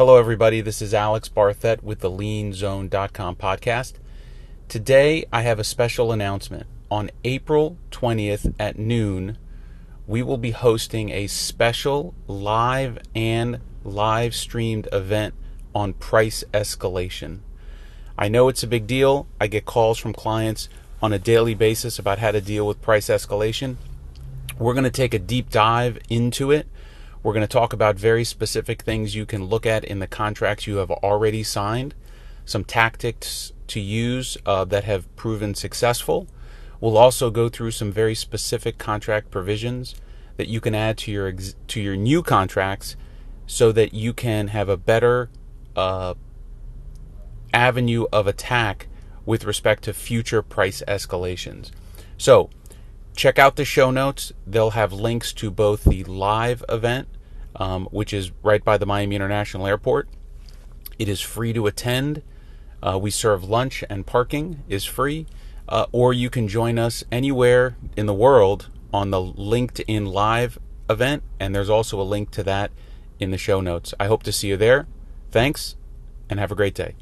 Hello, everybody. This is Alex Barthet with the LienZone.com podcast. Today, I have a special announcement. On April 20th at noon, we will be hosting a special live and live streamed event on price escalation. I know it's a big deal. I get calls from clients on a daily basis about how to deal with price escalation. We're going to take a deep dive into it we're going to talk about very specific things you can look at in the contracts you have already signed, some tactics to use uh, that have proven successful. We'll also go through some very specific contract provisions that you can add to your ex- to your new contracts so that you can have a better uh, avenue of attack with respect to future price escalations. So, check out the show notes. They'll have links to both the live event, um, which is right by the Miami International Airport. It is free to attend. Uh, we serve lunch and parking is free. Uh, or you can join us anywhere in the world on the LinkedIn Live event, and there's also a link to that in the show notes. I hope to see you there. Thanks, and have a great day.